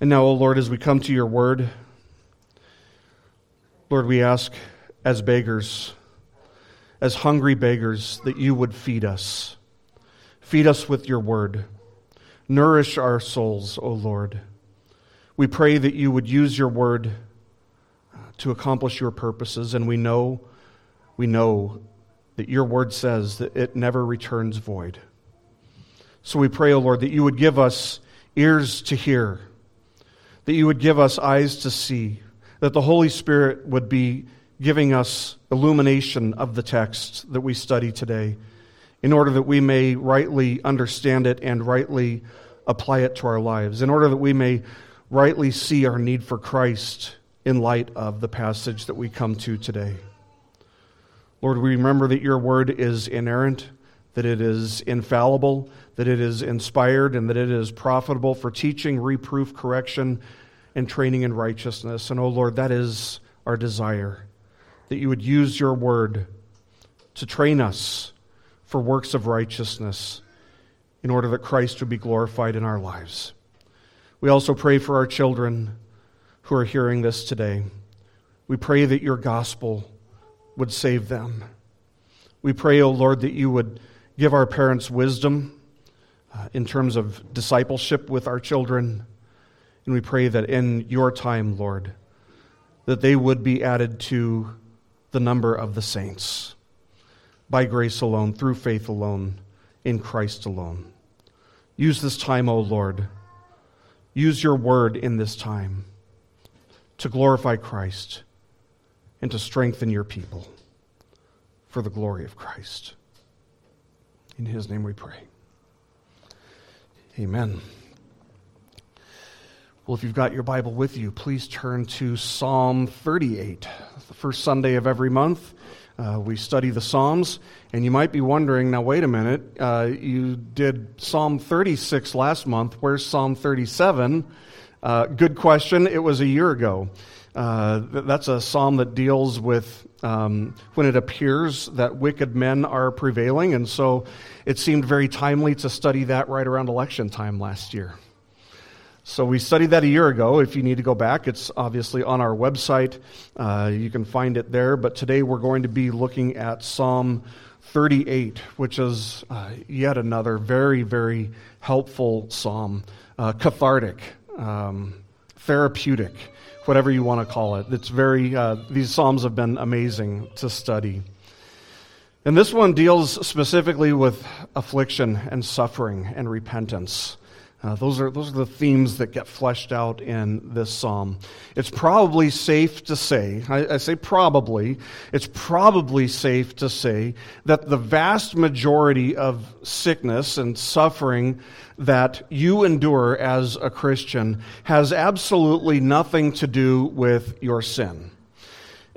And now, O Lord, as we come to your word, Lord, we ask as beggars, as hungry beggars, that you would feed us. Feed us with your word. Nourish our souls, O Lord. We pray that you would use your word to accomplish your purposes, and we know, we know that your word says that it never returns void. So we pray, O Lord, that you would give us ears to hear, that you would give us eyes to see, that the Holy Spirit would be giving us illumination of the text that we study today in order that we may rightly understand it and rightly apply it to our lives, in order that we may rightly see our need for Christ in light of the passage that we come to today. Lord, we remember that your word is inerrant, that it is infallible, that it is inspired, and that it is profitable for teaching, reproof, correction, and training in righteousness. And, oh Lord, that is our desire, that you would use your word to train us for works of righteousness in order that Christ would be glorified in our lives. We also pray for our children who are hearing this today. We pray that your gospel would save them. We pray, O oh Lord, that you would give our parents wisdom uh, in terms of discipleship with our children. And we pray that in your time, Lord, that they would be added to the number of the saints by grace alone, through faith alone, in Christ alone. Use this time, O Lord. Use your word in this time to glorify Christ and to strengthen your people for the glory of Christ. In his name we pray. Amen. Well, if you've got your Bible with you, please turn to Psalm 38. The first Sunday of every month, uh, we study the Psalms. And you might be wondering now, wait a minute, uh, you did Psalm 36 last month. Where's Psalm 37? Uh, good question. It was a year ago. Uh, that's a psalm that deals with um, when it appears that wicked men are prevailing, and so it seemed very timely to study that right around election time last year. So we studied that a year ago. If you need to go back, it's obviously on our website. Uh, you can find it there. But today we're going to be looking at Psalm 38, which is uh, yet another very, very helpful psalm, uh, cathartic, um, therapeutic whatever you want to call it. It's very, uh, these Psalms have been amazing to study. And this one deals specifically with affliction and suffering and repentance. Uh, those, are, those are the themes that get fleshed out in this psalm. It's probably safe to say, I, I, say probably, it's probably safe to say that the vast majority of sickness and suffering that you endure as a Christian has absolutely nothing to do with your sin.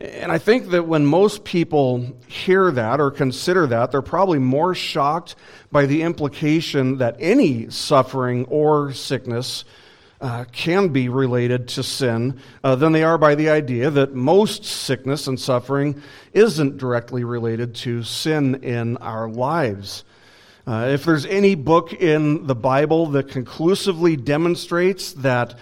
And I think that when most people hear that or consider that, they're probably more shocked by the implication that any suffering or sickness uh, can be related to sin uh, than they are by the idea that most sickness and suffering isn't directly related to sin in our lives. Uh, if there's any book in the Bible that conclusively demonstrates that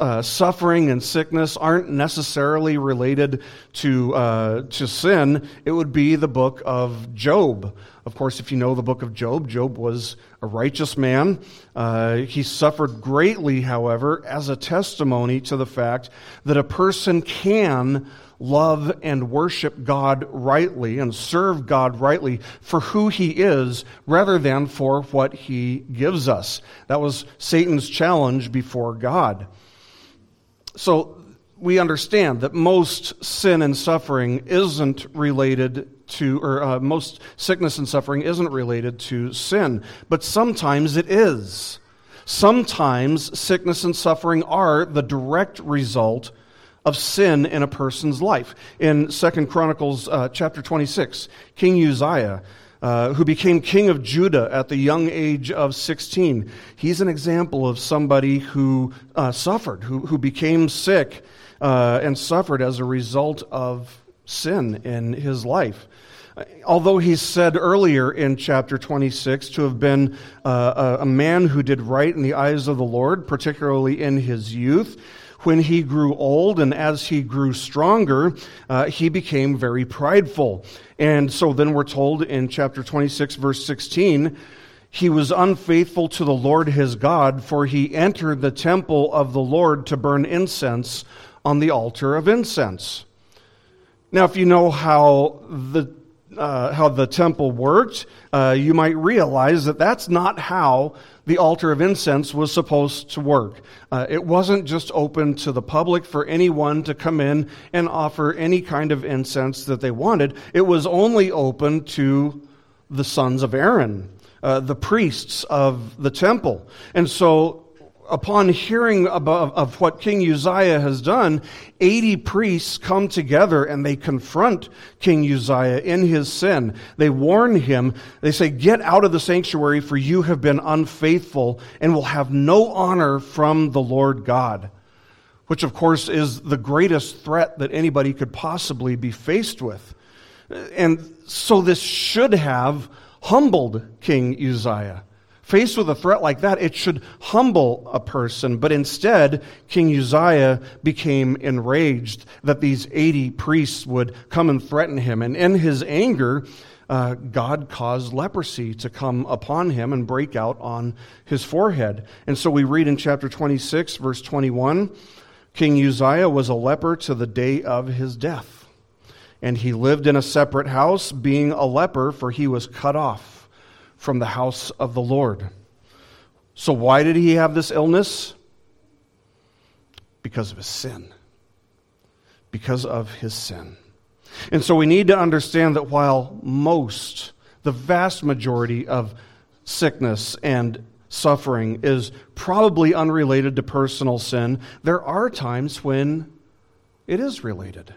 uh, suffering and sickness aren't necessarily related to, uh, to sin, it would be the book of Job. Of course, if you know the book of Job, Job was a righteous man. Uh, he suffered greatly, however, as a testimony to the fact that a person can love and worship God rightly and serve God rightly for who He is rather than for what He gives us. That was Satan's challenge before God. So we understand that most sin and suffering isn't related to, or uh, most sickness and suffering isn't related to sin, but sometimes it is. Sometimes sickness and suffering are the direct result of sin in a person's life. In Second Chronicles uh, chapter 26, King Uzziah, uh, who became king of Judah at the young age of 16, he's an example of somebody who uh, suffered, who, who became sick uh, and suffered as a result of sin in his life. Although he's said earlier in chapter 26 to have been uh, a, a man who did right in the eyes of the Lord, particularly in his youth, when he grew old and as he grew stronger, uh, he became very prideful. And so then we're told in chapter 26, verse 16, he was unfaithful to the Lord his God, for he entered the temple of the Lord to burn incense on the altar of incense. Now, if you know how the uh, how the temple worked, uh, you might realize that that's not how the altar of incense was supposed to work. Uh, it wasn't just open to the public for anyone to come in and offer any kind of incense that they wanted. It was only open to the sons of Aaron, uh, the priests of the temple. And so upon hearing of what King Uzziah has done, 80 priests come together and they confront King Uzziah in his sin. They warn him. They say, Get out of the sanctuary, for you have been unfaithful and will have no honor from the Lord God. Which, of course, is the greatest threat that anybody could possibly be faced with. And so this should have humbled King Uzziah. Faced with a threat like that, it should humble a person. But instead, King Uzziah became enraged that these 80 priests would come and threaten him. And in his anger, uh, God caused leprosy to come upon him and break out on his forehead. And so we read in chapter 26, verse 21 King Uzziah was a leper to the day of his death. And he lived in a separate house, being a leper, for he was cut off from the house of the Lord. So, why did he have this illness? Because of his sin. Because of his sin. And so we need to understand that while most, the vast majority of sickness and suffering is probably unrelated to personal sin, there are times when it is related.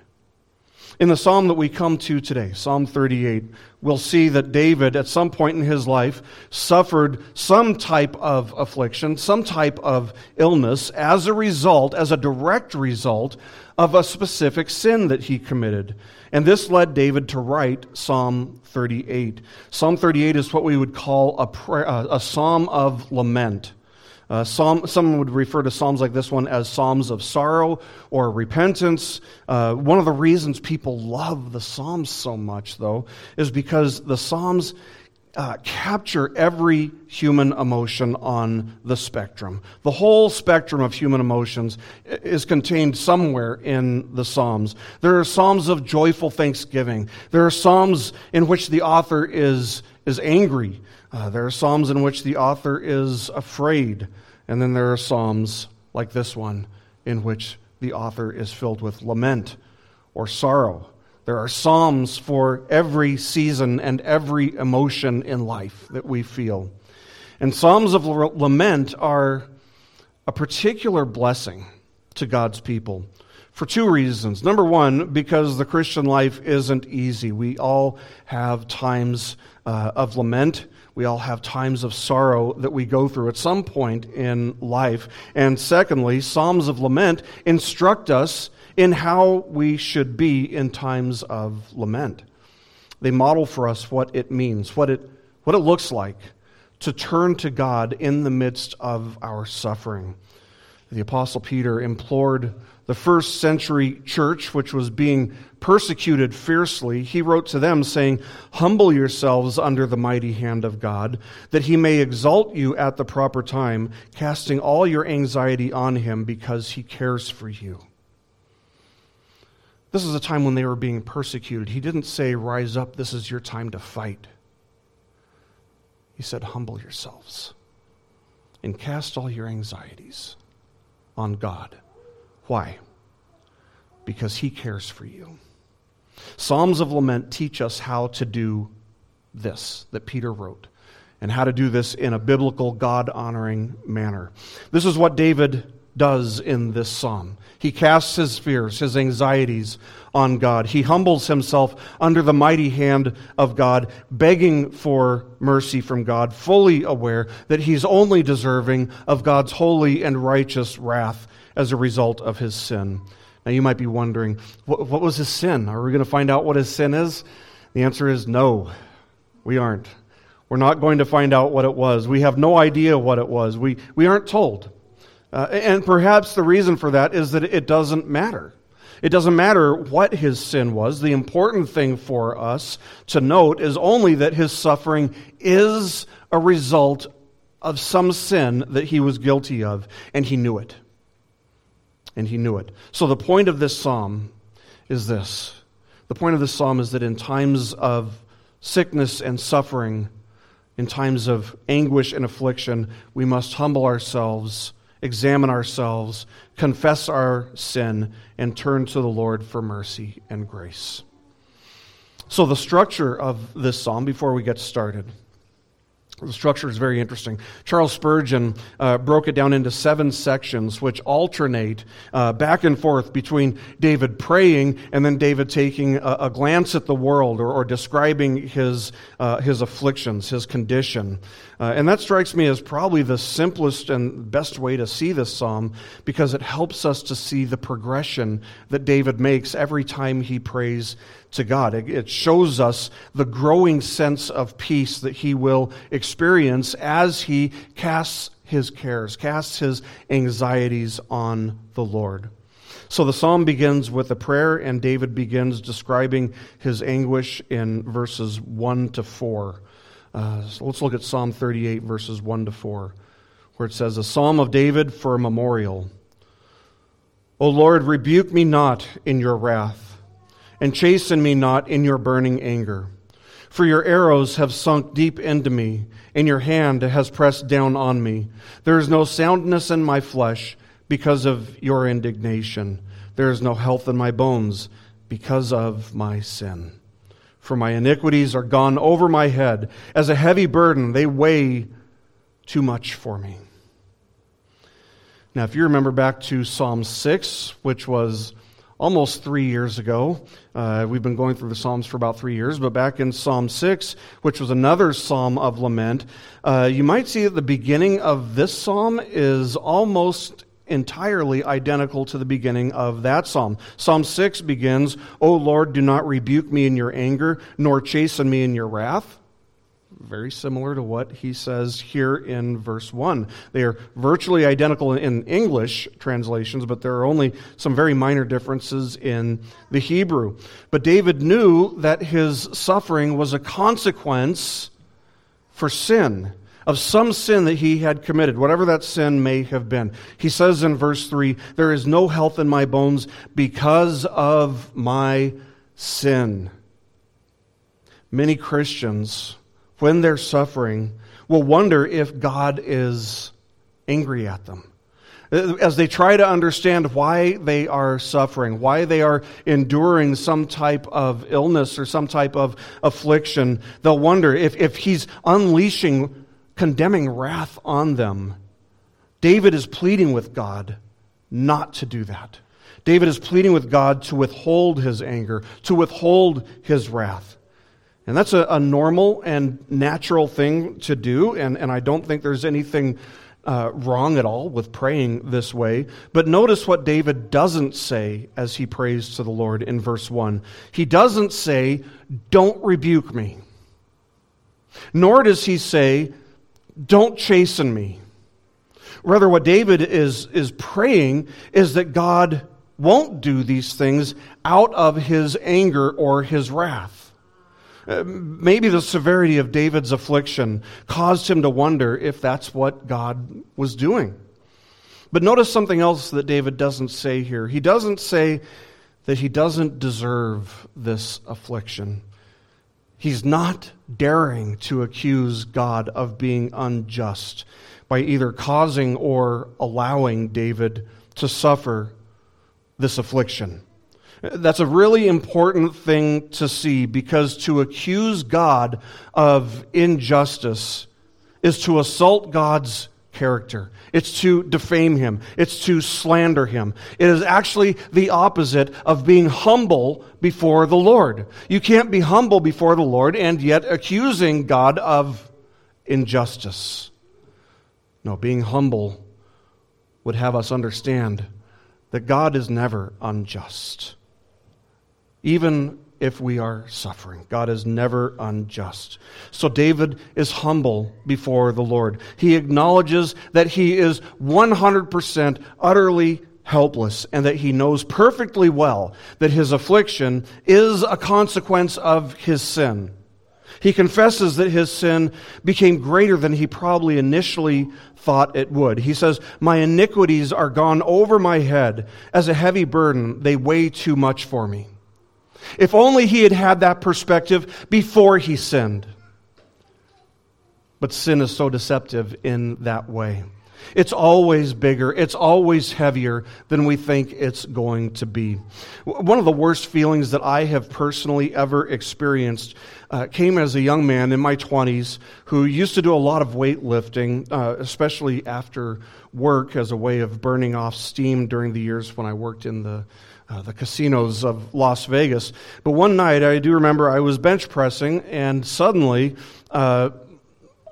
In the psalm that we come to today, Psalm 38, we'll see that David, at some point in his life, suffered some type of affliction, some type of illness as a result, as a direct result of a specific sin that he committed. And this led David to write Psalm 38. Psalm 38 is what we would call a, prayer, a psalm of lament. Uh, Psalm, some would refer to Psalms like this one as Psalms of sorrow or repentance. Uh, one of the reasons people love the Psalms so much, though, is because the Psalms uh, capture every human emotion on the spectrum. The whole spectrum of human emotions is contained somewhere in the Psalms. There are Psalms of joyful thanksgiving. There are Psalms in which the author is, is angry. Uh, there are Psalms in which the author is afraid. And then there are Psalms like this one in which the author is filled with lament or sorrow. There are Psalms for every season and every emotion in life that we feel. And Psalms of lament are a particular blessing to God's people for two reasons. Number one, because the Christian life isn't easy. We all have times uh, of lament. We all have times of sorrow that we go through at some point in life. And secondly, Psalms of Lament instruct us in how we should be in times of lament. They model for us what it means, what it, what it looks like to turn to God in the midst of our suffering. The Apostle Peter implored the first century church, which was being persecuted fiercely, he wrote to them, saying, Humble yourselves under the mighty hand of God, that he may exalt you at the proper time, casting all your anxiety on him because he cares for you. This is a time when they were being persecuted. He didn't say, Rise up, this is your time to fight. He said, Humble yourselves and cast all your anxieties on God. Why? Because He cares for you. Psalms of Lament teach us how to do this that Peter wrote and how to do this in a biblical, God honoring manner. This is what David does in this psalm. He casts his fears, his anxieties on God. He humbles himself under the mighty hand of God, begging for mercy from God, fully aware that he's only deserving of God's holy and righteous wrath as a result of his sin. Now, you might be wondering, what, what was his sin? Are we going to find out what his sin is? The answer is no, we aren't. We're not going to find out what it was. We have no idea what it was. We, we aren't told. Uh, and perhaps the reason for that is that it doesn't matter. It doesn't matter what his sin was. The important thing for us to note is only that his suffering is a result of some sin that he was guilty of, and he knew it. And he knew it. So the point of this psalm is this the point of this psalm is that in times of sickness and suffering, in times of anguish and affliction, we must humble ourselves, examine ourselves, confess our sin, and turn to the Lord for mercy and grace. So, the structure of this psalm, before we get started, the structure is very interesting. Charles Spurgeon uh, broke it down into seven sections, which alternate uh, back and forth between David praying and then David taking a, a glance at the world or, or describing his, uh, his afflictions, his condition. Uh, and that strikes me as probably the simplest and best way to see this psalm because it helps us to see the progression that David makes every time he prays to God. It shows us the growing sense of peace that he will experience as he casts his cares, casts his anxieties on the Lord. So the psalm begins with a prayer, and David begins describing his anguish in verses 1 to 4. Uh, so let's look at Psalm 38, verses 1 to 4, where it says, A psalm of David for a memorial. O Lord, rebuke me not in your wrath and chasten me not in your burning anger. For your arrows have sunk deep into me, and your hand has pressed down on me. There is no soundness in my flesh because of your indignation. There is no health in my bones because of my sin. For my iniquities are gone over my head. As a heavy burden, they weigh too much for me. Now, if you remember back to Psalm 6, which was almost three years ago. Uh, we've been going through the Psalms for about three years, but back in Psalm 6, which was another psalm of lament, uh, you might see that the beginning of this psalm is almost entirely identical to the beginning of that psalm. Psalm 6 begins, O Lord, do not rebuke me in your anger, nor chasten me in your wrath very similar to what he says here in verse 1. They are virtually identical in English translations, but there are only some very minor differences in the Hebrew. But David knew that his suffering was a consequence for sin, of some sin that he had committed, whatever that sin may have been. He says in verse 3 There is no health in my bones because of my sin. Many Christians when they're suffering, will wonder if God is angry at them. As they try to understand why they are suffering, why they are enduring some type of illness or some type of affliction, they'll wonder if, if He's unleashing condemning wrath on them. David is pleading with God not to do that. David is pleading with God to withhold his anger, to withhold his wrath. And that's a, a normal and natural thing to do, and, and I don't think there's anything uh, wrong at all with praying this way. But notice what David doesn't say as he prays to the Lord in verse 1. He doesn't say, Don't rebuke me. Nor does he say, Don't chasten me. Rather, what David is, is praying is that God won't do these things out of his anger or his wrath. Uh, maybe the severity of David's affliction caused him to wonder if that's what God was doing. But notice something else that David doesn't say here. He doesn't say that he doesn't deserve this affliction. He's not daring to accuse God of being unjust by either causing or allowing David to suffer this affliction. That's a really important thing to see because to accuse God of injustice is to assault God's character. It's to defame him. It's to slander him. It is actually the opposite of being humble before the Lord. You can't be humble before the Lord and yet accusing God of injustice. No, being humble would have us understand that God is never unjust even if we are suffering. God is never unjust. So David is humble before the Lord. He acknowledges that he is 100% utterly helpless and that he knows perfectly well that his affliction is a consequence of his sin. He confesses that his sin became greater than he probably initially thought it would. He says, My iniquities are gone over my head as a heavy burden. They weigh too much for me. If only he had had that perspective before he sinned. But sin is so deceptive in that way. It's always bigger, it's always heavier than we think it's going to be. One of the worst feelings that I have personally ever experienced uh, came as a young man in my 20s who used to do a lot of weightlifting, uh, especially after work as a way of burning off steam during the years when I worked in the uh, the casinos of Las Vegas. But one night, I do remember I was bench pressing, and suddenly uh,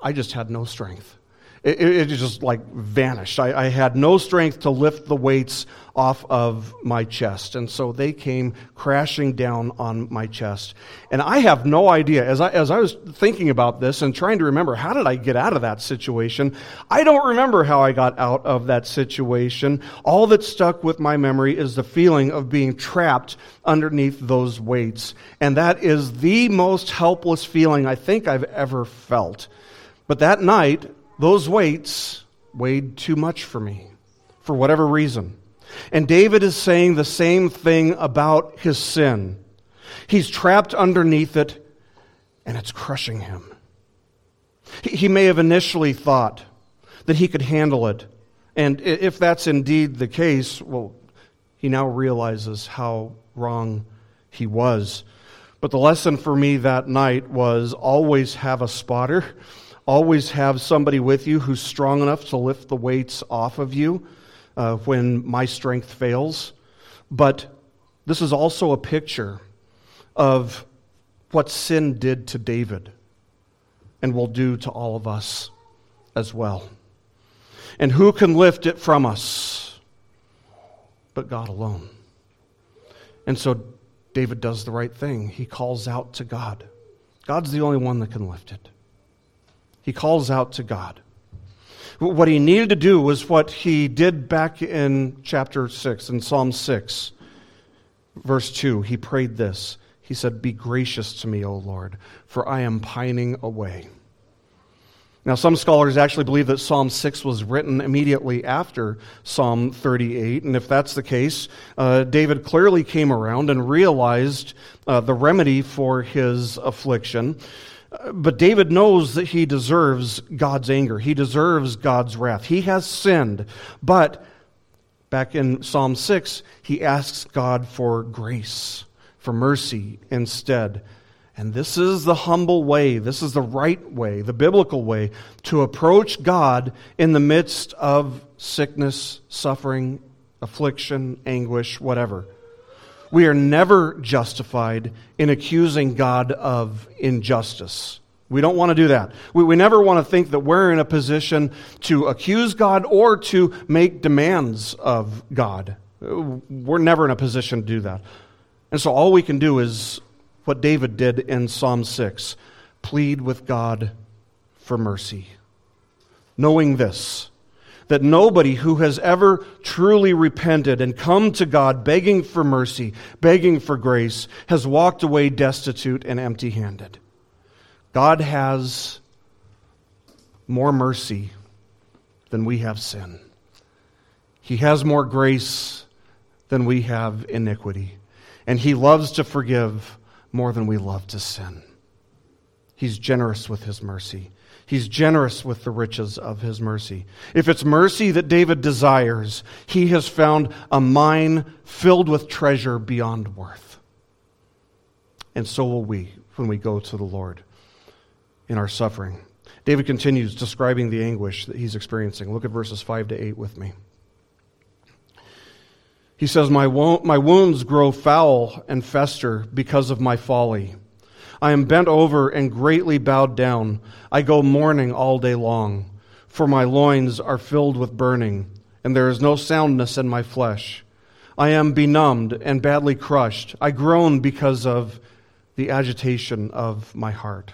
I just had no strength. It, it, just like vanished. I, I, had no strength to lift the weights off of my chest. And so they came crashing down on my chest. And I have no idea, as I, as I was thinking about this and trying to remember, how did I get out of that situation? I don't remember how I got out of that situation. All that stuck with my memory is the feeling of being trapped underneath those weights. And that is the most helpless feeling I think I've ever felt. But that night, those weights weighed too much for me, for whatever reason. And David is saying the same thing about his sin. He's trapped underneath it, and it's crushing him. He may have initially thought that he could handle it. And if that's indeed the case, well, he now realizes how wrong he was. But the lesson for me that night was always have a spotter always have somebody with you who's strong enough to lift the weights off of you uh, when my strength fails. But this is also a picture of what sin did to David and will do to all of us as well. And who can lift it from us but God alone? And so David does the right thing. He calls out to God. God's the only one that can lift it. He calls out to God. What he needed to do was what he did back in chapter 6, in Psalm 6, verse 2. He prayed this. He said, Be gracious to me, O Lord, for I am pining away. Now, some scholars actually believe that Psalm 6 was written immediately after Psalm 38. And if that's the case, uh, David clearly came around and realized uh, the remedy for his affliction. But David knows that he deserves God's anger. He deserves God's wrath. He has sinned. But back in Psalm 6, he asks God for grace, for mercy instead. And this is the humble way, this is the right way, the biblical way to approach God in the midst of sickness, suffering, affliction, anguish, whatever. We are never justified in accusing God of injustice. We don't want to do that. We, we never want to think that we're in a position to accuse God or to make demands of God. We're never in a position to do that. And so all we can do is what David did in Psalm 6 plead with God for mercy. Knowing this, that nobody who has ever truly repented and come to God begging for mercy, begging for grace, has walked away destitute and empty handed. God has more mercy than we have sin. He has more grace than we have iniquity. And He loves to forgive more than we love to sin. He's generous with His mercy. He's generous with the riches of his mercy. If it's mercy that David desires, he has found a mine filled with treasure beyond worth. And so will we when we go to the Lord in our suffering. David continues describing the anguish that he's experiencing. Look at verses 5 to 8 with me. He says, My, wo- my wounds grow foul and fester because of my folly. I am bent over and greatly bowed down. I go mourning all day long, for my loins are filled with burning, and there is no soundness in my flesh. I am benumbed and badly crushed. I groan because of the agitation of my heart.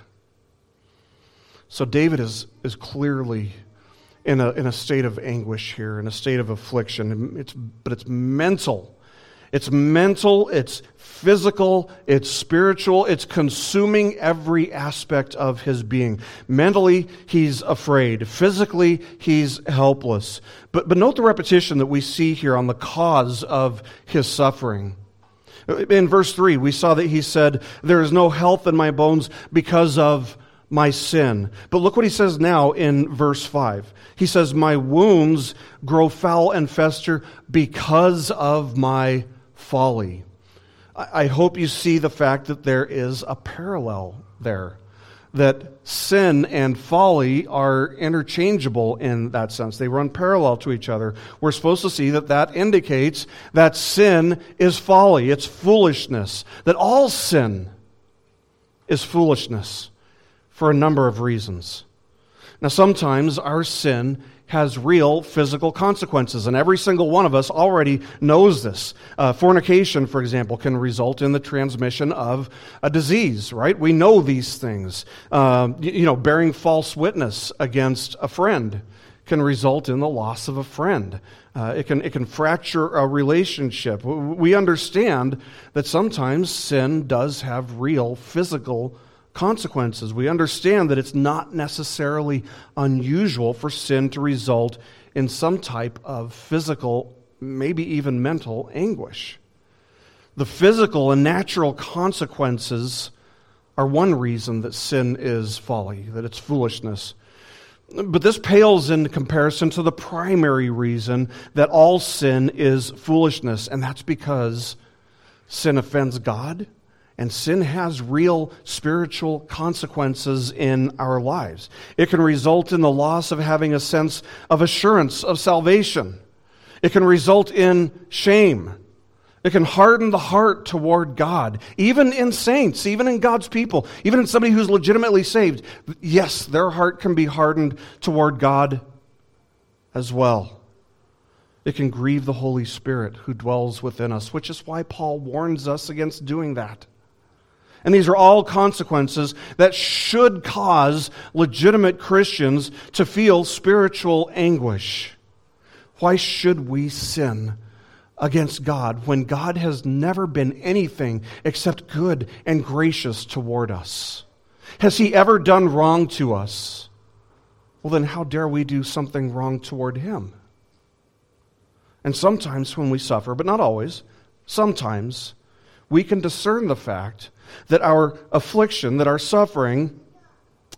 So David is, is clearly in a, in a state of anguish here, in a state of affliction. It's, but it's mental. It's mental, it's physical, it's spiritual, it's consuming every aspect of his being. Mentally, he's afraid. Physically, he's helpless. But, but note the repetition that we see here on the cause of his suffering. In verse 3, we saw that he said, There is no health in my bones because of my sin. But look what he says now in verse 5. He says, My wounds grow foul and fester because of my folly. I hope you see the fact that there is a parallel there. That sin and folly are interchangeable in that sense. They run parallel to each other. We're supposed to see that that indicates that sin is folly, it's foolishness, that all sin is foolishness for a number of reasons. Now, sometimes our sin has real physical consequences, and every single one of us already knows this. Uh, fornication, for example, can result in the transmission of a disease, right? We know these things. Uh, you, you know, bearing false witness against a friend can result in the loss of a friend. Uh, it, can, it can fracture a relationship. We understand that sometimes sin does have real physical consequences. We understand that it's not necessarily unusual for sin to result in some type of physical, maybe even mental anguish. The physical and natural consequences are one reason that sin is folly, that it's foolishness. But this pales in comparison to the primary reason that all sin is foolishness, and that's because sin offends God and sin has real spiritual consequences in our lives. It can result in the loss of having a sense of assurance of salvation. It can result in shame. It can harden the heart toward God, even in saints, even in God's people, even in somebody who's legitimately saved. Yes, their heart can be hardened toward God as well. It can grieve the Holy Spirit who dwells within us, which is why Paul warns us against doing that. And these are all consequences that should cause legitimate Christians to feel spiritual anguish. Why should we sin against God when God has never been anything except good and gracious toward us? Has He ever done wrong to us? Well, then, how dare we do something wrong toward Him? And sometimes when we suffer, but not always, sometimes we can discern the fact that our affliction, that our suffering,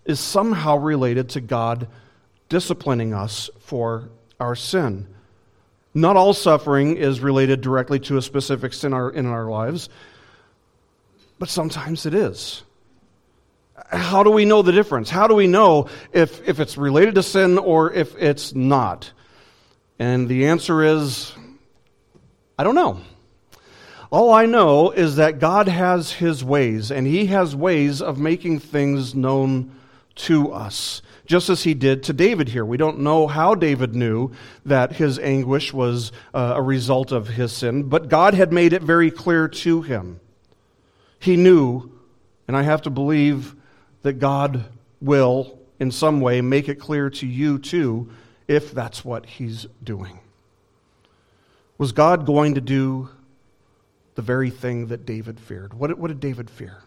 is somehow related to God disciplining us for our sin. Not all suffering is related directly to a specific sin in our lives, but sometimes it is. How do we know the difference? How do we know if, if it's related to sin or if it's not? And the answer is I don't know. All I know is that God has his ways, and he has ways of making things known to us, just as he did to David here. We don't know how David knew that his anguish was uh, a result of his sin, but God had made it very clear to him. He knew, and I have to believe that God will, in some way, make it clear to you too, if that's what he's doing. Was God going to do the very thing that David feared. What, what did David fear?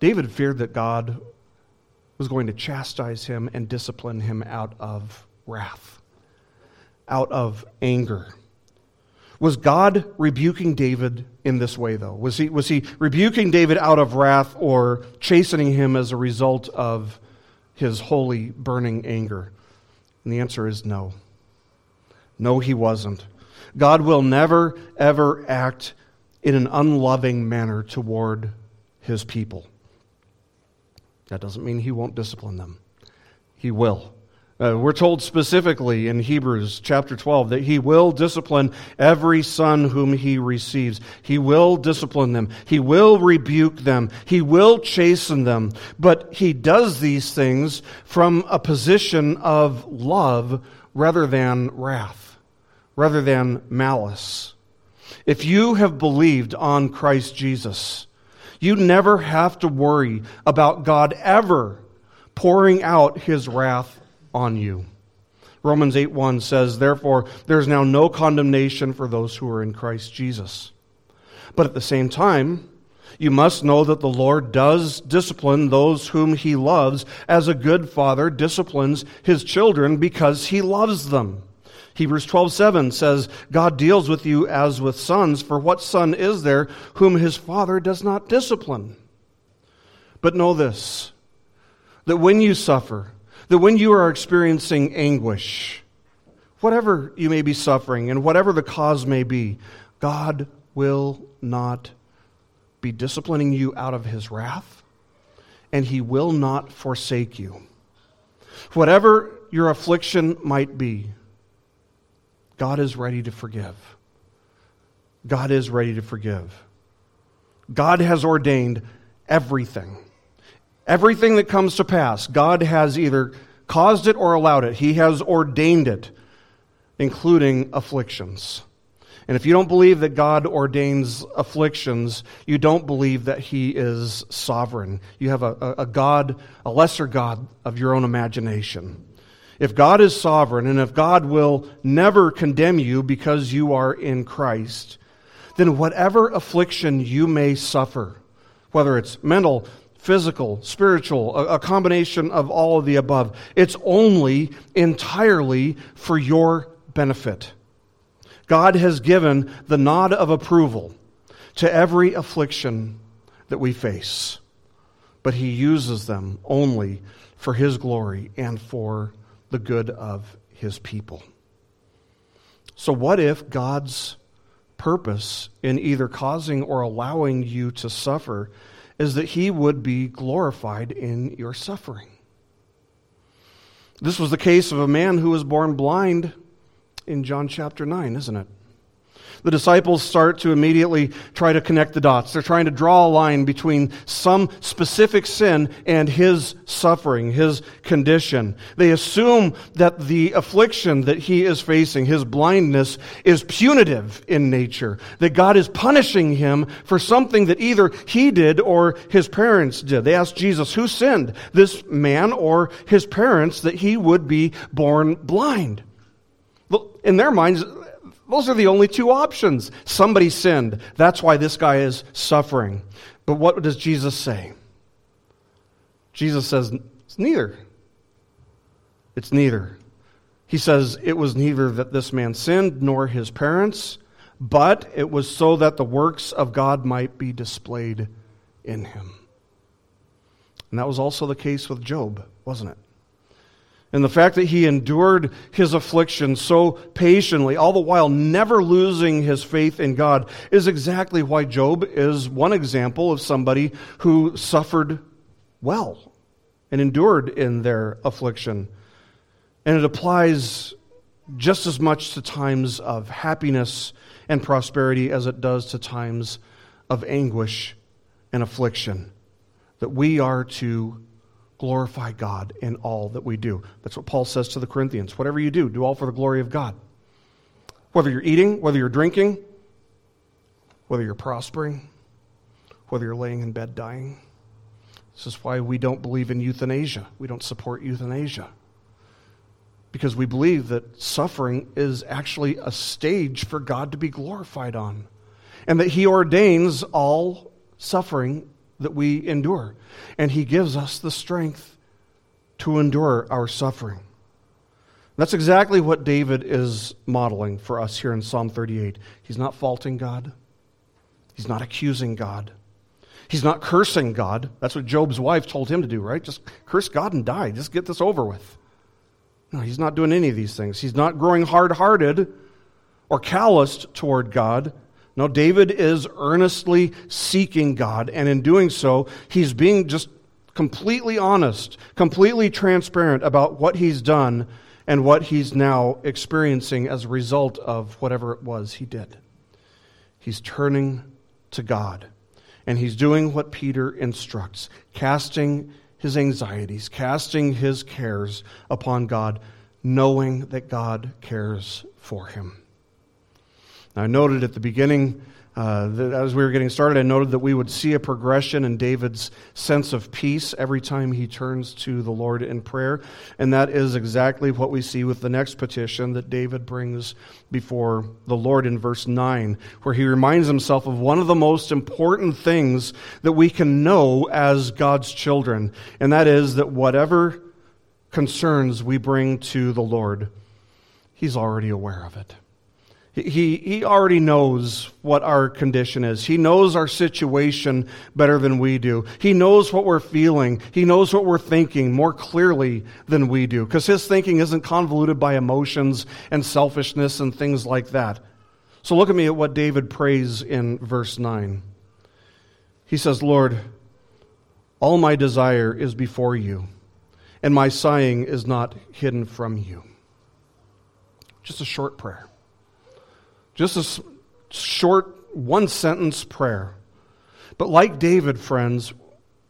David feared that God was going to chastise him and discipline him out of wrath, out of anger. Was God rebuking David in this way, though? Was he, was he rebuking David out of wrath or chastening him as a result of his holy, burning anger? And the answer is no. No, he wasn't. God will never, ever act in an unloving manner toward his people. That doesn't mean he won't discipline them, he will. Uh, we're told specifically in Hebrews chapter 12 that he will discipline every son whom he receives. He will discipline them. He will rebuke them. He will chasten them. But he does these things from a position of love rather than wrath rather than malice. If you have believed on Christ Jesus, You never have to worry about God ever pouring out his wrath on you. Romans 8 1 says, Therefore, there is now no condemnation for those who are in Christ Jesus. But at the same time, you must know that the Lord does discipline those whom he loves, as a good father disciplines his children because he loves them. Hebrews 12:7 says, God deals with you as with sons, for what son is there whom his father does not discipline? But know this, that when you suffer, that when you are experiencing anguish, whatever you may be suffering and whatever the cause may be, God will not be disciplining you out of his wrath, and he will not forsake you. Whatever your affliction might be, God is ready to forgive. God is ready to forgive. God has ordained everything. Everything that comes to pass, God has either caused it or allowed it. He has ordained it, including afflictions. And if you don't believe that God ordains afflictions, you don't believe that He is sovereign. You have a, a, God, a lesser God of your own imagination. If God is sovereign and if God will never condemn you because you are in Christ, then whatever affliction you may suffer, whether it's mental, physical, spiritual, a, combination of all of the above, it's only entirely for your benefit. God has given the nod of approval to every affliction that we face, but He uses them only for His glory and for the good of His people. So, what if God's purpose in either causing or allowing you to suffer is that He would be glorified in your suffering? This was the case of a man who was born blind in John chapter 9, isn't it? The disciples start to immediately try to connect the dots. They're trying to draw a line between some specific sin and his suffering, his condition. They assume that the affliction that he is facing, his blindness, is punitive in nature, that God is punishing him for something that either he did or his parents did. They ask Jesus, who sinned, this man or his parents, that he would be born blind? In their minds, those are the only two options. Somebody sinned. That's why this guy is suffering. But what does Jesus say? Jesus says, it's neither. It's neither. He says, it was neither that this man sinned nor his parents, but it was so that the works of God might be displayed in him. And that was also the case with Job, wasn't it? And the fact that he endured his affliction so patiently, all the while never losing his faith in God, is exactly why Job is one example of somebody who suffered well and endured in their affliction. And it applies just as much to times of happiness and prosperity as it does to times of anguish and affliction. That we are to glorify God in all that we do. That's what Paul says to the Corinthians. Whatever you do, do all for the glory of God. Whether you're eating, whether you're drinking, whether you're prospering, whether you're laying in bed dying. This is why we don't believe in euthanasia. We don't support euthanasia. Because we believe that suffering is actually a stage for God to be glorified on. And that He ordains all suffering that we endure. And He gives us the strength to endure our suffering. That's exactly what David is modeling for us here in Psalm 38. He's not faulting God, he's not accusing God. He's not cursing God. That's what Job's wife told him to do, right? Just curse God and die. Just get this over with. No, he's not doing any of these things. He's not growing hard hearted or calloused toward God. No, David is earnestly seeking God, and in doing so, he's being just completely honest, completely transparent about what he's done and what he's now experiencing as a result of whatever it was he did. He's turning to God, and he's doing what Peter instructs, casting his anxieties, casting his cares upon God, knowing that God cares for him. I noted at the beginning uh, as we were getting started, I noted that we would see a progression in David's sense of peace every time he turns to the Lord in prayer. And that is exactly what we see with the next petition that David brings before the Lord in verse 9, where he reminds himself of one of the most important things that we can know as God's children. And that is that whatever concerns we bring to the Lord, he's already aware of it. He, he already knows what our condition is. He knows our situation better than we do. He knows what we're feeling. He knows what we're thinking more clearly than we do because his thinking isn't convoluted by emotions and selfishness and things like that. So look at me at what David prays in verse 9. He says, Lord, all my desire is before you, and my sighing is not hidden from you. Just a short prayer. Just a short, one sentence prayer. But like David, friends,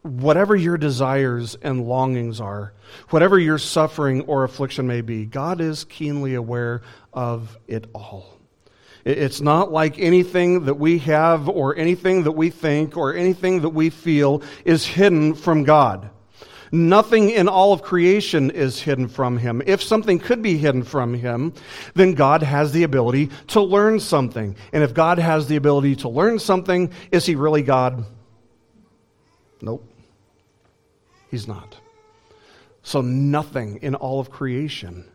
whatever your desires and longings are, whatever your suffering or affliction may be, God is keenly aware of it all. It's not like anything that we have or anything that we think or anything that we feel is hidden from God. Nothing in all of creation is hidden from him. If something could be hidden from him, then God has the ability to learn something. And if God has the ability to learn something, is he really God? Nope. He's not. So nothing in all of creation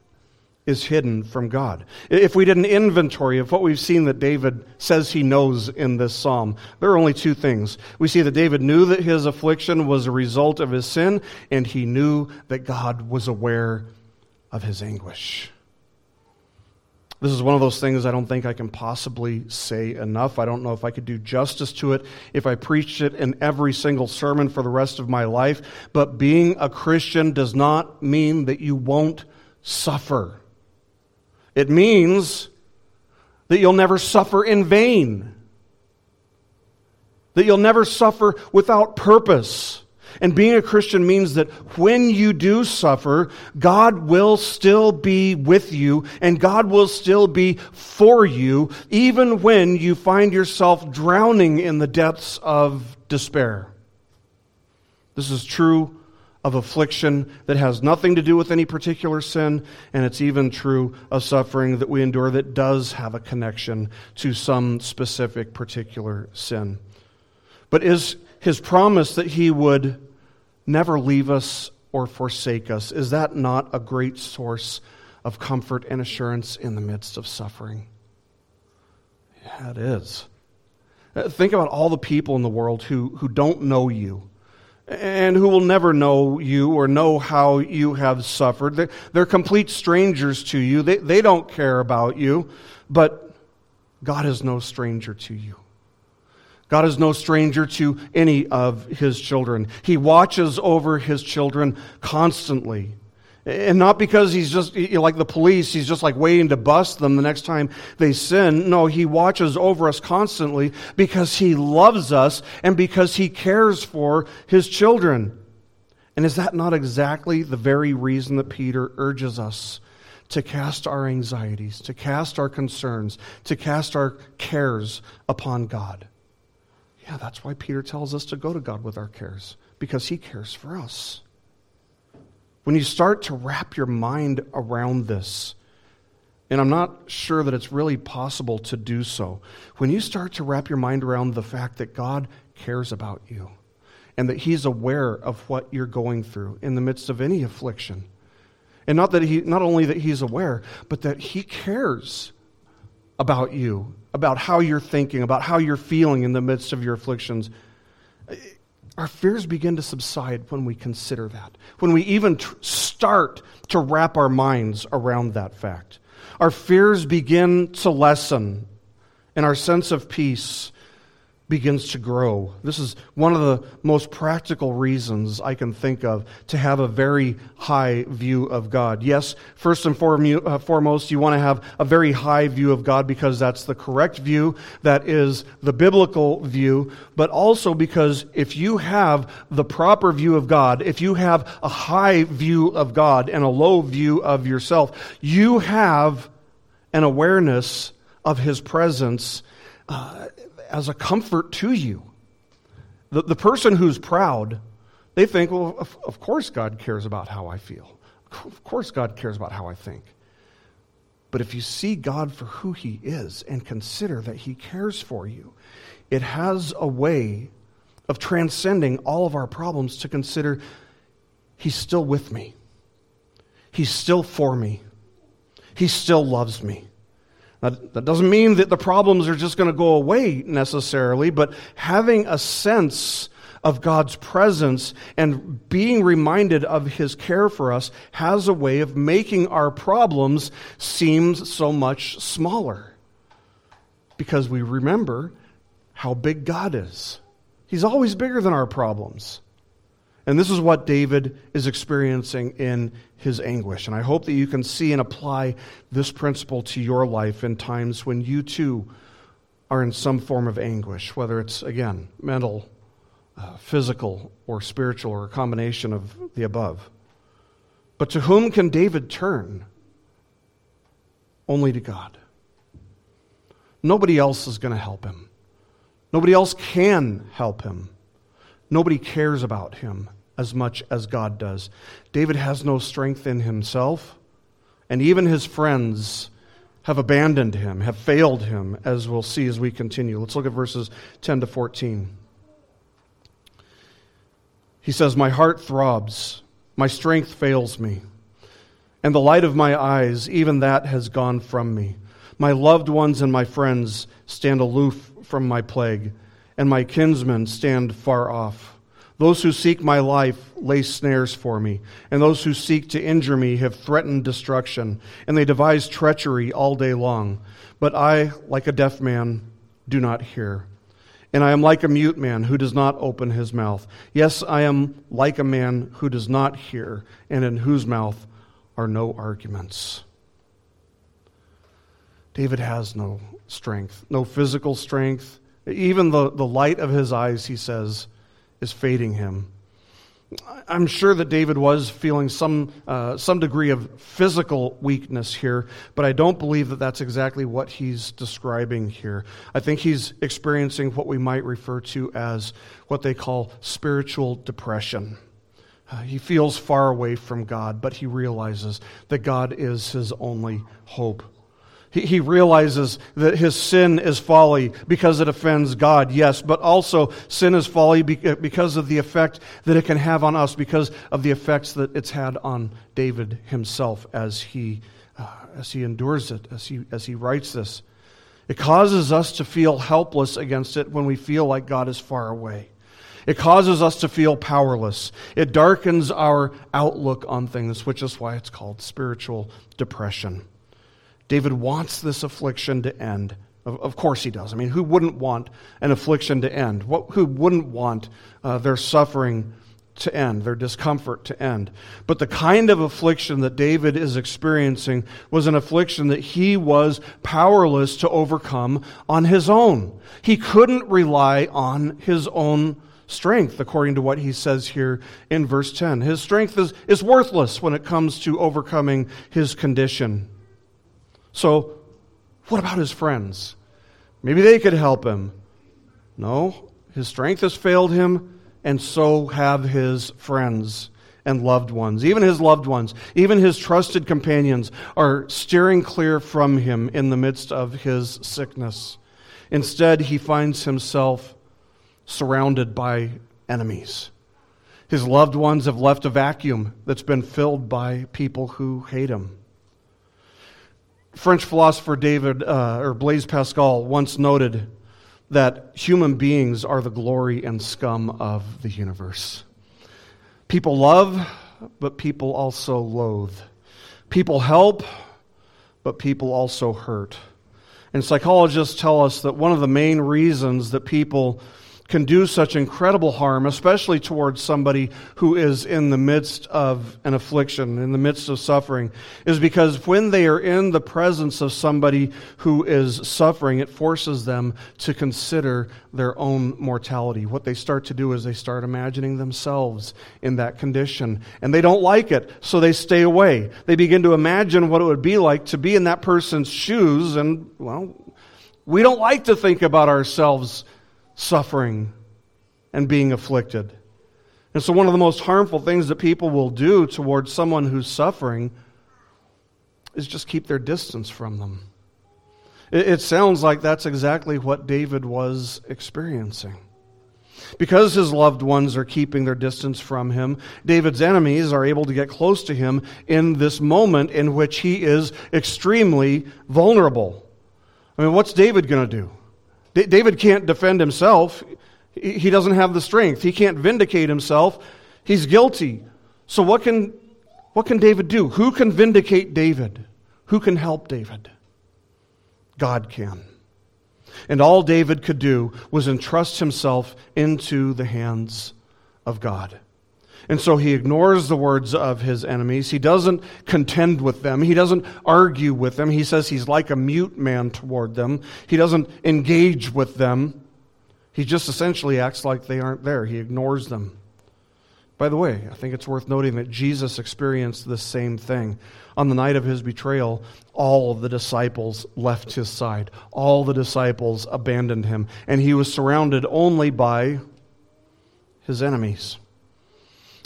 is hidden from God. If we did an inventory of what we've seen that David says he knows in this psalm, there are only two things. We see that David knew that his affliction was a result of his sin, and he knew that God was aware of his anguish. This is one of those things I don't think I can possibly say enough. I don't know if I could do justice to it if I preached it in every single sermon for the rest of my life. But being a Christian does not mean that you won't suffer. It means that you'll never suffer in vain, that you'll never suffer without purpose. And being a Christian means that when you do suffer, God will still be with you and God will still be for you, even when you find yourself drowning in the depths of despair. This is true of affliction that has nothing to do with any particular sin, and it's even true of suffering that we endure that does have a connection to some specific particular sin. But is his promise that he would never leave us or forsake us, is that not a great source of comfort and assurance in the midst of suffering? Yeah, it is. Think about all the people in the world who, who don't know you and who will never know you or know how you have suffered. They're, complete strangers to you. They, they don't care about you, but God is no stranger to you. God is no stranger to any of his children. He watches over his children constantly. And not because he's just like the police, he's just like waiting to bust them the next time they sin. No, he watches over us constantly because he loves us and because he cares for his children. And is that not exactly the very reason that Peter urges us to cast our anxieties, to cast our concerns, to cast our cares upon God? Yeah, that's why Peter tells us to go to God with our cares, because he cares for us. When you start to wrap your mind around this, and I'm not sure that it's really possible to do so, when you start to wrap your mind around the fact that God cares about you and that He's aware of what you're going through in the midst of any affliction, and not that he, not only that He's aware, but that He cares about you, about how you're thinking, about how you're feeling in the midst of your afflictions our fears begin to subside when we consider that, when we even tr- start to wrap our minds around that fact. Our fears begin to lessen, and our sense of peace begins to grow. This is one of the most practical reasons I can think of to have a very high view of God. Yes, first and uh, foremost, you want to have a very high view of God because that's the correct view, that is the biblical view, but also because if you have the proper view of God, if you have a high view of God and a low view of yourself, you have an awareness of his presence uh, as a comfort to you. The, the person who's proud, they think, well, of, of course God cares about how I feel. Of course God cares about how I think. But if you see God for who he is and consider that he cares for you, it has a way of transcending all of our problems to consider he's still with me. He's still for me. He still loves me. That, that doesn't mean that the problems are just going to go away necessarily, but having a sense of God's presence and being reminded of His care for us has a way of making our problems seem so much smaller. Because we remember how big God is. He's always bigger than our problems. And this is what David is experiencing in his anguish. And I hope that you can see and apply this principle to your life in times when you too are in some form of anguish, whether it's, again, mental, uh, physical, or spiritual, or a combination of the above. But to whom can David turn? Only to God. Nobody else is going to help him. Nobody else can help him. Nobody cares about him as much as God does. David has no strength in himself, and even his friends have abandoned him, have failed him, as we'll see as we continue. Let's look at verses 10 to 14. He says, My heart throbs, my strength fails me, and the light of my eyes, even that has gone from me. My loved ones and my friends stand aloof from my plague, and my kinsmen stand far off. Those who seek my life lay snares for me, and those who seek to injure me have threatened destruction, and they devise treachery all day long. But I, like a deaf man, do not hear. And I am like a mute man who does not open his mouth. Yes, I am like a man who does not hear, and in whose mouth are no arguments. David has no strength, no physical strength. Even the, the light of his eyes, he says, is fading him. I'm sure that David was feeling some, uh, some degree of physical weakness here, but I don't believe that that's exactly what he's describing here. I think he's experiencing what we might refer to as what they call spiritual depression. Uh, he feels far away from God, but he realizes that God is his only hope. He, he realizes that his sin is folly because it offends God, yes, but also sin is folly because of the effect that it can have on us, because of the effects that it's had on David himself as he, uh, as he endures it, as he, as he writes this. It causes us to feel helpless against it when we feel like God is far away. It causes us to feel powerless. It darkens our outlook on things, which is why it's called spiritual depression. David wants this affliction to end. Of, course he does. I mean, who wouldn't want an affliction to end? What, who wouldn't want uh, their suffering to end, their discomfort to end? But the kind of affliction that David is experiencing was an affliction that he was powerless to overcome on his own. He couldn't rely on his own strength, according to what he says here in verse 10. His strength is, is worthless when it comes to overcoming his condition. So, what about his friends? Maybe they could help him. No, his strength has failed him, and so have his friends and loved ones. Even his loved ones, even his trusted companions are steering clear from him in the midst of his sickness. Instead, he finds himself surrounded by enemies. His loved ones have left a vacuum that's been filled by people who hate him. French philosopher David uh, or Blaise Pascal once noted that human beings are the glory and scum of the universe. People love, but people also loathe. People help, but people also hurt. And psychologists tell us that one of the main reasons that people can do such incredible harm, especially towards somebody who is in the midst of an affliction, in the midst of suffering, is because when they are in the presence of somebody who is suffering, it forces them to consider their own mortality. What they start to do is they start imagining themselves in that condition, and they don't like it, so they stay away. They begin to imagine what it would be like to be in that person's shoes, and, well, We don't like to think about ourselves suffering and being afflicted. And so, one of the most harmful things that people will do towards someone who's suffering is just keep their distance from them. It, it sounds like that's exactly what David was experiencing. Because his loved ones are keeping their distance from him, David's enemies are able to get close to him in this moment in which he is extremely vulnerable. I mean, what's David going to do? D- David can't defend himself. He doesn't have the strength. He can't vindicate himself. He's guilty. So, what can, what can David do? Who can vindicate David? Who can help David? God can. And all David could do was entrust himself into the hands of God. And so he ignores the words of his enemies. He doesn't contend with them. He doesn't argue with them. He says he's like a mute man toward them. He doesn't engage with them. He just essentially acts like they aren't there. He ignores them. By the way, I think it's worth noting that Jesus experienced the same thing. On the night of his betrayal, all of the disciples left his side. All the disciples abandoned him, and he was surrounded only by his enemies.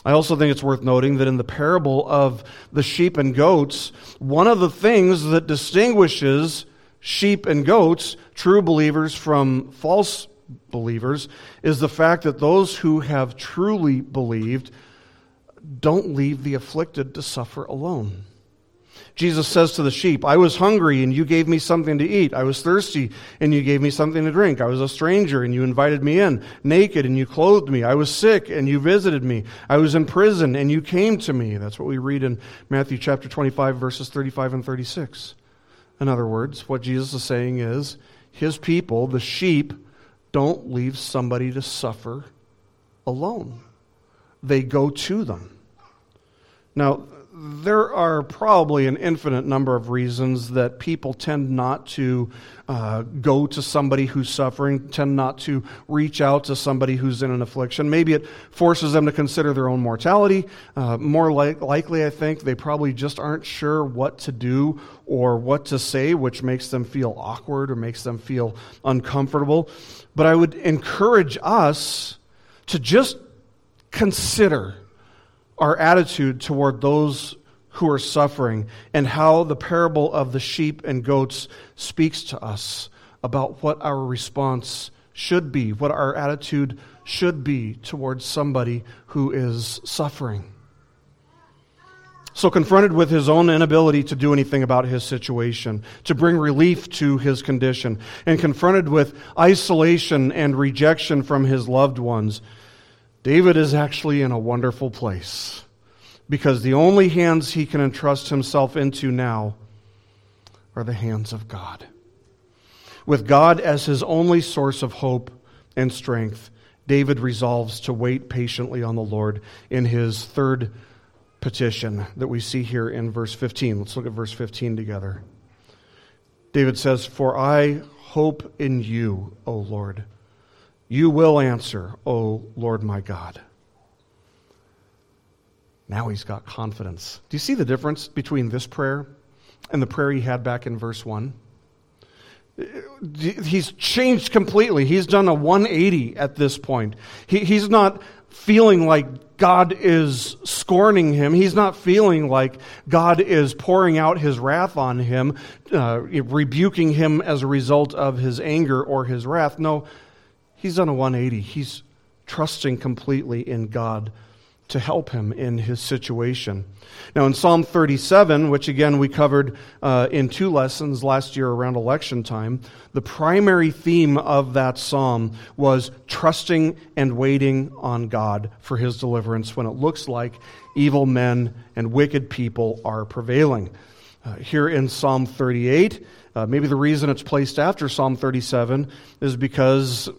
I also think it's worth noting that in the parable of the sheep and goats, one of the things that distinguishes sheep and goats, true believers from false believers is the fact that those who have truly believed don't leave the afflicted to suffer alone. Jesus says to the sheep, I was hungry and you gave me something to eat. I was thirsty and you gave me something to drink. I was a stranger and you invited me in. Naked and you clothed me. I was sick and you visited me. I was in prison and you came to me. That's what we read in Matthew chapter 25, verses 35 and 36. In other words, what Jesus is saying is his people, the sheep, don't leave somebody to suffer alone. They go to them. Now, there are probably an infinite number of reasons that people tend not to uh, go to somebody who's suffering, tend not to reach out to somebody who's in an affliction. Maybe it forces them to consider their own mortality. Uh, more li- likely, I think, they probably just aren't sure what to do or what to say, which makes them feel awkward or makes them feel uncomfortable. But I would encourage us to just consider our attitude toward those who are suffering and how the parable of the sheep and goats speaks to us about what our response should be, what our attitude should be towards somebody who is suffering. So, confronted with his own inability to do anything about his situation, to bring relief to his condition, and confronted with isolation and rejection from his loved ones, David is actually in a wonderful place because the only hands he can entrust himself into now are the hands of God. With God as his only source of hope and strength, David resolves to wait patiently on the Lord in his third petition that we see here in verse 15. Let's look at verse 15 together. David says, For I hope in you, O Lord. You will answer, O Lord my God. Now he's got confidence. Do you see the difference between this prayer and the prayer he had back in verse 1? He's changed completely. He's done a 180 at this point. He, he's not feeling like God is scorning him. He's not feeling like God is pouring out his wrath on him, uh, rebuking him as a result of his anger or his wrath. No, he's done a 180. He's trusting completely in God to help him in his situation. Now, in Psalm 37, which again we covered uh, in two lessons last year around election time, the primary theme of that psalm was trusting and waiting on God for his deliverance when it looks like evil men and wicked people are prevailing. Uh, here in Psalm 38, uh, maybe the reason it's placed after Psalm 37 is because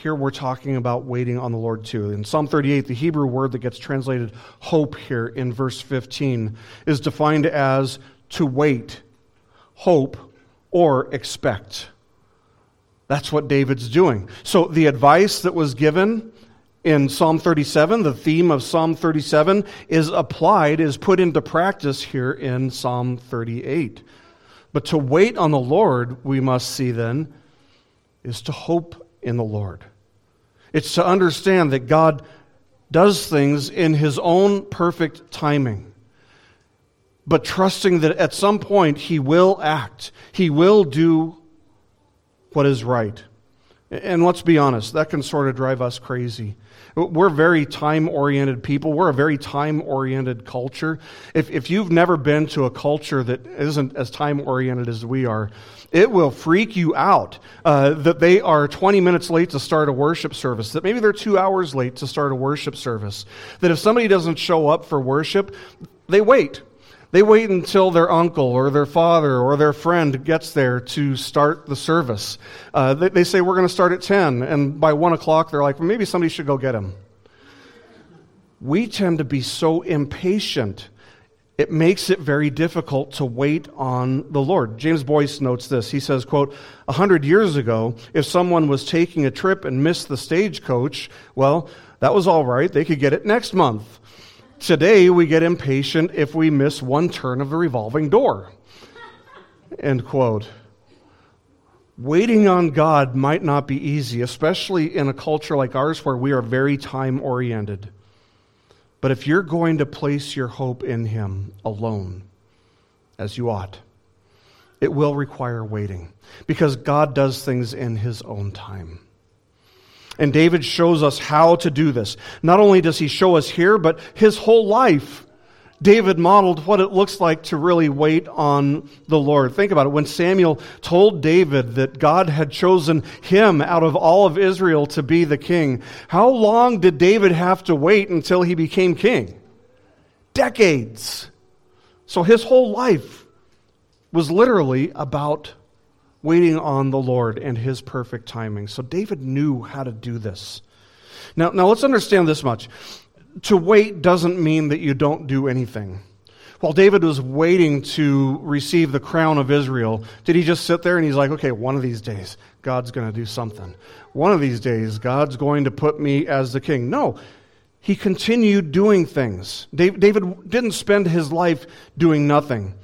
here we're talking about waiting on the Lord too. In Psalm 38, the Hebrew word that gets translated hope here in verse 15 is defined as to wait, hope, or expect. That's what David's doing. So the advice that was given in Psalm 37, the theme of Psalm 37, is applied, is put into practice here in Psalm 38. But to wait on the Lord, we must see then, is to hope in the Lord. It's to understand that God does things in his own perfect timing, but trusting that at some point he will act, he will do what is right. And let's be honest, that can sort of drive us crazy. We're very time oriented people. We're a very time oriented culture. If, if you've never been to a culture that isn't as time oriented as we are, it will freak you out uh, that they are 20 minutes late to start a worship service, that maybe they're two hours late to start a worship service, that if somebody doesn't show up for worship, they wait. They wait until their uncle or their father or their friend gets there to start the service. Uh, they, they, say, We're going to start at 10. And by 1 o'clock, they're like, well, Maybe somebody should go get him. We tend to be so impatient. It makes it very difficult to wait on the Lord. James Boice notes this. He says, quote, "A hundred years ago, if someone was taking a trip and missed the stagecoach, well, that was all right. They could get it next month. Today, we get impatient if we miss one turn of the revolving door. End quote. Waiting on God might not be easy, especially in a culture like ours where we are very time oriented. But if you're going to place your hope in Him alone, as you ought, it will require waiting because God does things in His own time. And David shows us how to do this. Not only does he show us here, but his whole life, David modeled what it looks like to really wait on the Lord. Think about it. When Samuel told David that God had chosen him out of all of Israel to be the king, how long did David have to wait until he became king? Decades. So his whole life was literally about waiting on the Lord and his perfect timing. So David knew how to do this. Now, now let's understand this much. To wait doesn't mean that you don't do anything. While David was waiting to receive the crown of Israel, did he just sit there and he's like, okay, one of these days, God's going to do something. One of these days, God's going to put me as the king. No, he continued doing things. David didn't spend his life doing nothing.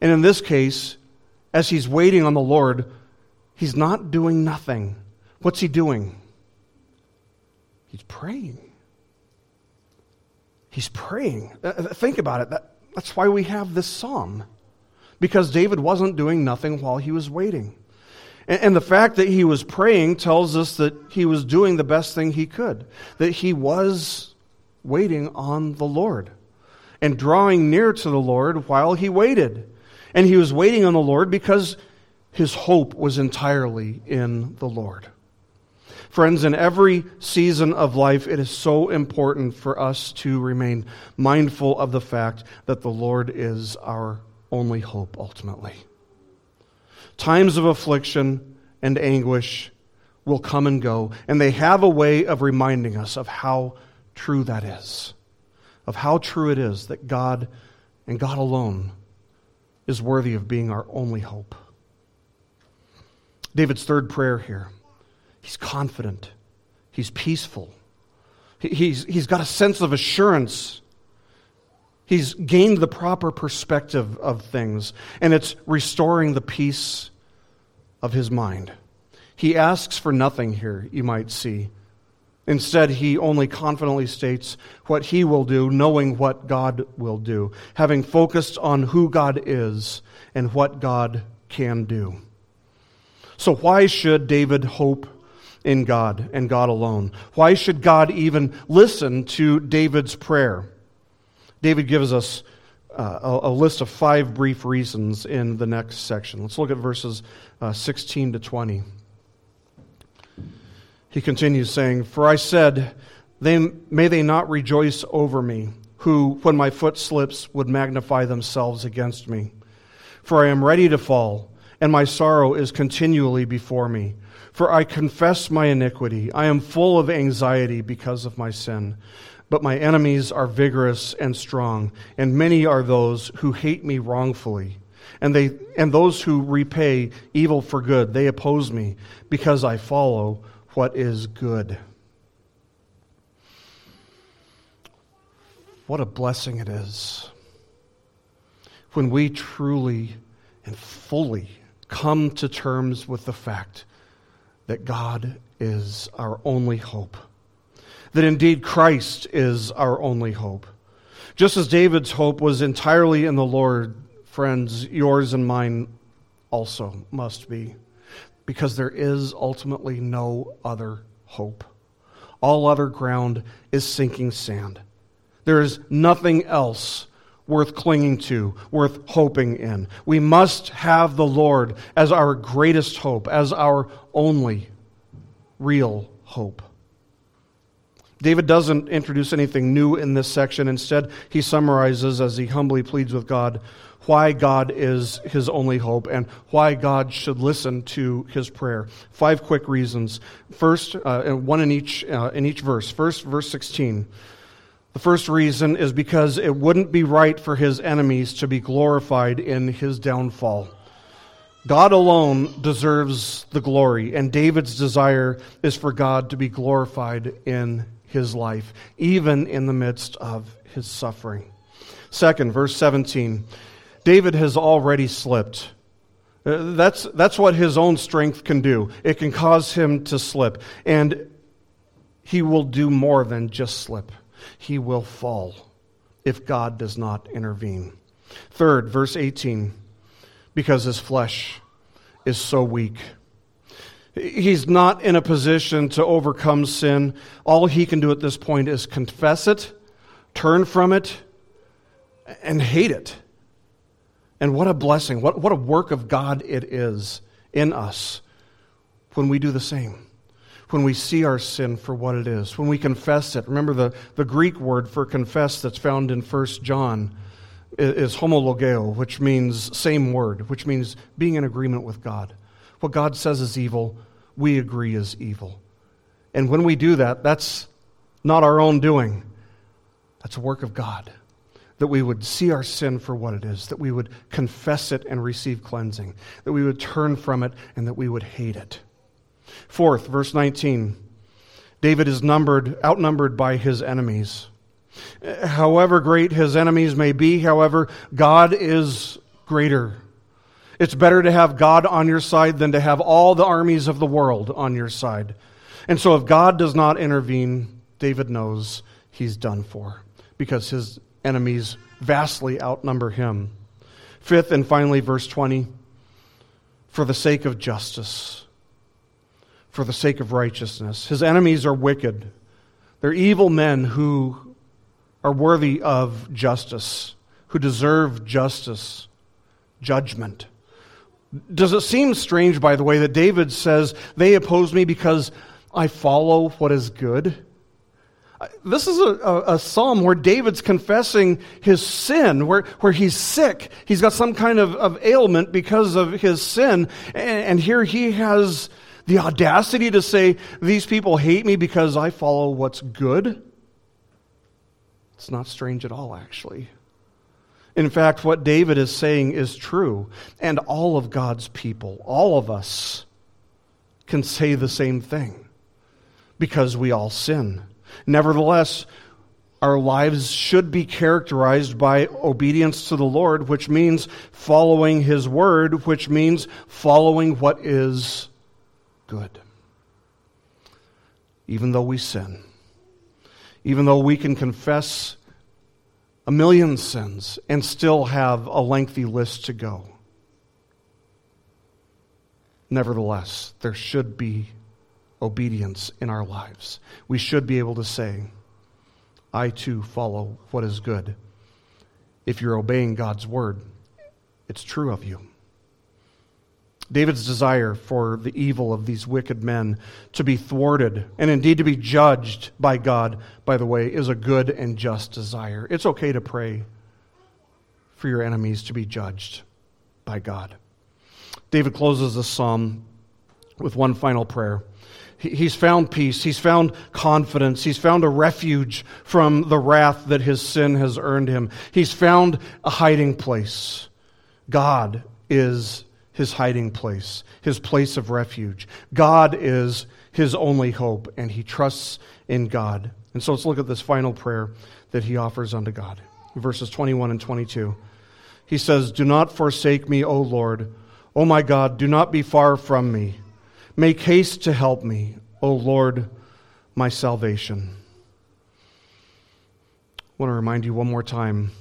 And in this case, as he's waiting on the Lord, he's not doing nothing. What's he doing? He's praying. He's praying. Uh, uh, think about it. That, that's why we have this psalm. Because David wasn't doing nothing while he was waiting. And, and the fact that he was praying tells us that he was doing the best thing he could, that he was waiting on the Lord and drawing near to the Lord while he waited. And he was waiting on the Lord because his hope was entirely in the Lord. Friends, in every season of life, it is so important for us to remain mindful of the fact that the Lord is our only hope ultimately. Times of affliction and anguish will come and go, and they have a way of reminding us of how true that is, of how true it is that God and God alone is worthy of being our only hope. David's third prayer here he's confident, he's peaceful, he's, he's got a sense of assurance. He's gained the proper perspective of things, and it's restoring the peace of his mind. He asks for nothing here, you might see. Instead, he only confidently states what he will do, knowing what God will do, having focused on who God is and what God can do. So, why should David hope in God and God alone? Why should God even listen to David's prayer? David gives us uh, a, a, list of five brief reasons in the next section. Let's look at verses uh, 16 to 20. He continues saying, For I said, they, May they not rejoice over me, who, when my foot slips, would magnify themselves against me. For I am ready to fall, and my sorrow is continually before me. For I confess my iniquity. I am full of anxiety because of my sin. But my enemies are vigorous and strong, and many are those who hate me wrongfully. And, they, and those who repay evil for good, they oppose me, because I follow what is good. What a blessing it is when we truly and fully come to terms with the fact that God is our only hope, that indeed Christ is our only hope. Just as David's hope was entirely in the Lord, friends, yours and mine also must be, because there is ultimately no other hope. All other ground is sinking sand. There is nothing else worth clinging to, worth hoping in. We must have the Lord as our greatest hope, as our only real hope. David doesn't introduce anything new in this section. Instead, he summarizes as he humbly pleads with God why God is his only hope and why God should listen to his prayer. Five quick reasons. First, uh, one in each, uh, in each verse. First, verse 16. The first reason is because it wouldn't be right for his enemies to be glorified in his downfall. God alone deserves the glory, and David's desire is for God to be glorified in his life, even in the midst of his suffering. Second, verse 17 David has already slipped. Uh, that's, that's what his own strength can do. It can cause him to slip. And he will do more than just slip he will fall if God does not intervene. Third, verse 18, because his flesh is so weak. He's not in a position to overcome sin. All he can do at this point is confess it, turn from it, and hate it. And what a blessing, what, what a work of God it is in us when we do the same when we see our sin for what it is, when we confess it. Remember the, the Greek word for confess that's found in 1 John is homologeo, which means same word, which means being in agreement with God. What God says is evil, we agree is evil. And when we do that, that's not our own doing. That's a work of God. That we would see our sin for what it is, that we would confess it and receive cleansing, that we would turn from it, and that we would hate it. Fourth, verse 19. David is numbered, outnumbered by his enemies. However great his enemies may be, however, God is greater. It's better to have God on your side than to have all the armies of the world on your side. And so, if God does not intervene, David knows he's done for because his enemies vastly outnumber him. Fifth, and finally, verse 20 for the sake of justice for the sake of righteousness. His enemies are wicked. They're evil men who are worthy of justice, who deserve justice, judgment. Does it seem strange, by the way, that David says, They oppose me because I follow what is good? This is a, a, a, psalm where David's confessing his sin, where, where he's sick. He's got some kind of, of ailment because of his sin. And, and here he has the audacity to say, These people hate me because I follow what's good? It's not strange at all, actually. In fact, what David is saying is true, and all of God's people, all of us, can say the same thing because we all sin. Nevertheless, our lives should be characterized by obedience to the Lord, which means following His word, which means following what is good. Even though we sin, even though we can confess a million sins and still have a lengthy list to go. Nevertheless, there should be obedience in our lives. We should be able to say, I too follow what is good. If you're obeying God's word, it's true of you. David's desire for the evil of these wicked men to be thwarted and indeed to be judged by God, by the way, is a good and just desire. It's okay to pray for your enemies to be judged by God. David closes the psalm with one final prayer. He's found peace. He's found confidence. He's found a refuge from the wrath that his sin has earned him. He's found a hiding place. God is his hiding place, his place of refuge. God is his only hope, and he trusts in God. And so let's look at this final prayer that he offers unto God. Verses 21 and 22. He says, Do not forsake me, O Lord. O my God, do not be far from me. Make haste to help me, O Lord, my salvation. I want to remind you one more time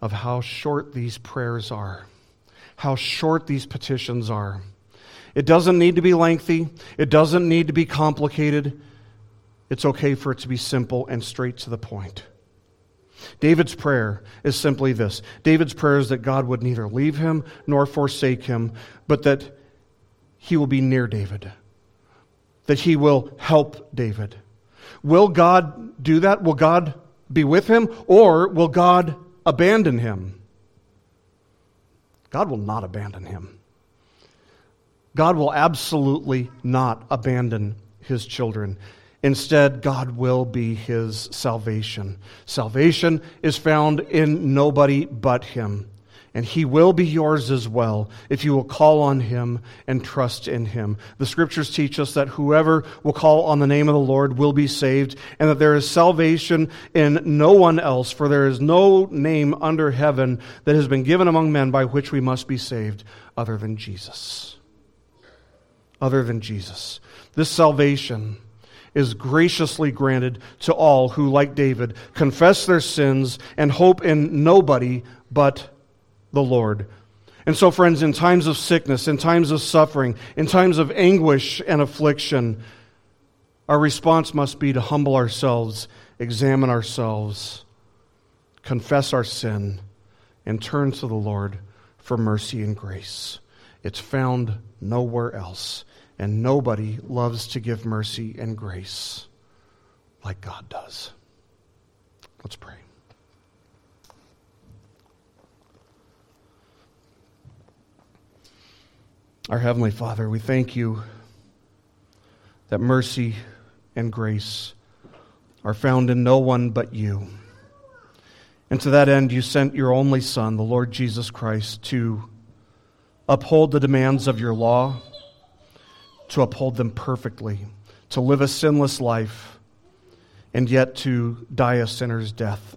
of how short these prayers are, how short these petitions are. It doesn't need to be lengthy, it doesn't need to be complicated. It's okay for it to be simple and straight to the point. David's prayer is simply this David's prayer is that God would neither leave him nor forsake him, but that he will be near David, that he will help David. Will God do that? Will God be with him, or will God abandon him? God will not abandon him. God will absolutely not abandon his children. Instead, God will be his salvation. Salvation is found in nobody but him. And he will be yours as well if you will call on him and trust in him. The scriptures teach us that whoever will call on the name of the Lord will be saved, and that there is salvation in no one else, for there is no name under heaven that has been given among men by which we must be saved other than Jesus. Other than Jesus. This salvation is graciously granted to all who, like David, confess their sins and hope in nobody but the Lord. And so, friends, in times of sickness, in times of suffering, in times of anguish and affliction, our response must be to humble ourselves, examine ourselves, confess our sin, and turn to the Lord for mercy and grace. It's found nowhere else. And nobody loves to give mercy and grace like God does. Let's pray. Our Heavenly Father, we thank you that mercy and grace are found in no one but you. And to that end, you sent your only Son, the Lord Jesus Christ, to uphold the demands of your law to uphold them perfectly, to live a sinless life, and yet to die a sinner's death.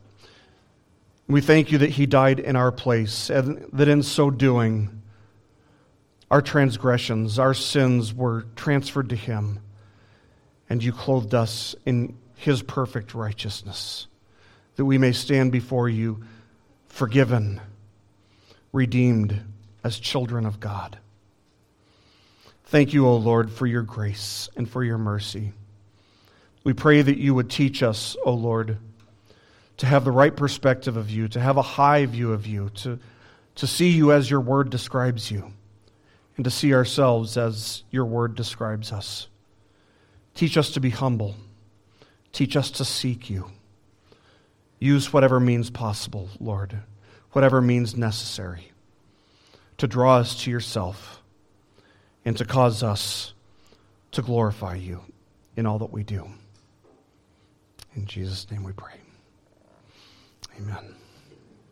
We thank you that he died in our place, and that in so doing, our transgressions, our sins were transferred to him, and you clothed us in his perfect righteousness, that we may stand before you forgiven, redeemed as children of God. Thank you, O Lord, for your grace and for your mercy. We pray that you would teach us, O Lord, to have the right perspective of you, to have a high view of you, to, to see you as your word describes you, and to see ourselves as your word describes us. Teach us to be humble. Teach us to seek you. Use whatever means possible, Lord, whatever means necessary, to draw us to yourself and to cause us to glorify you in all that we do. In Jesus' name we pray. Amen.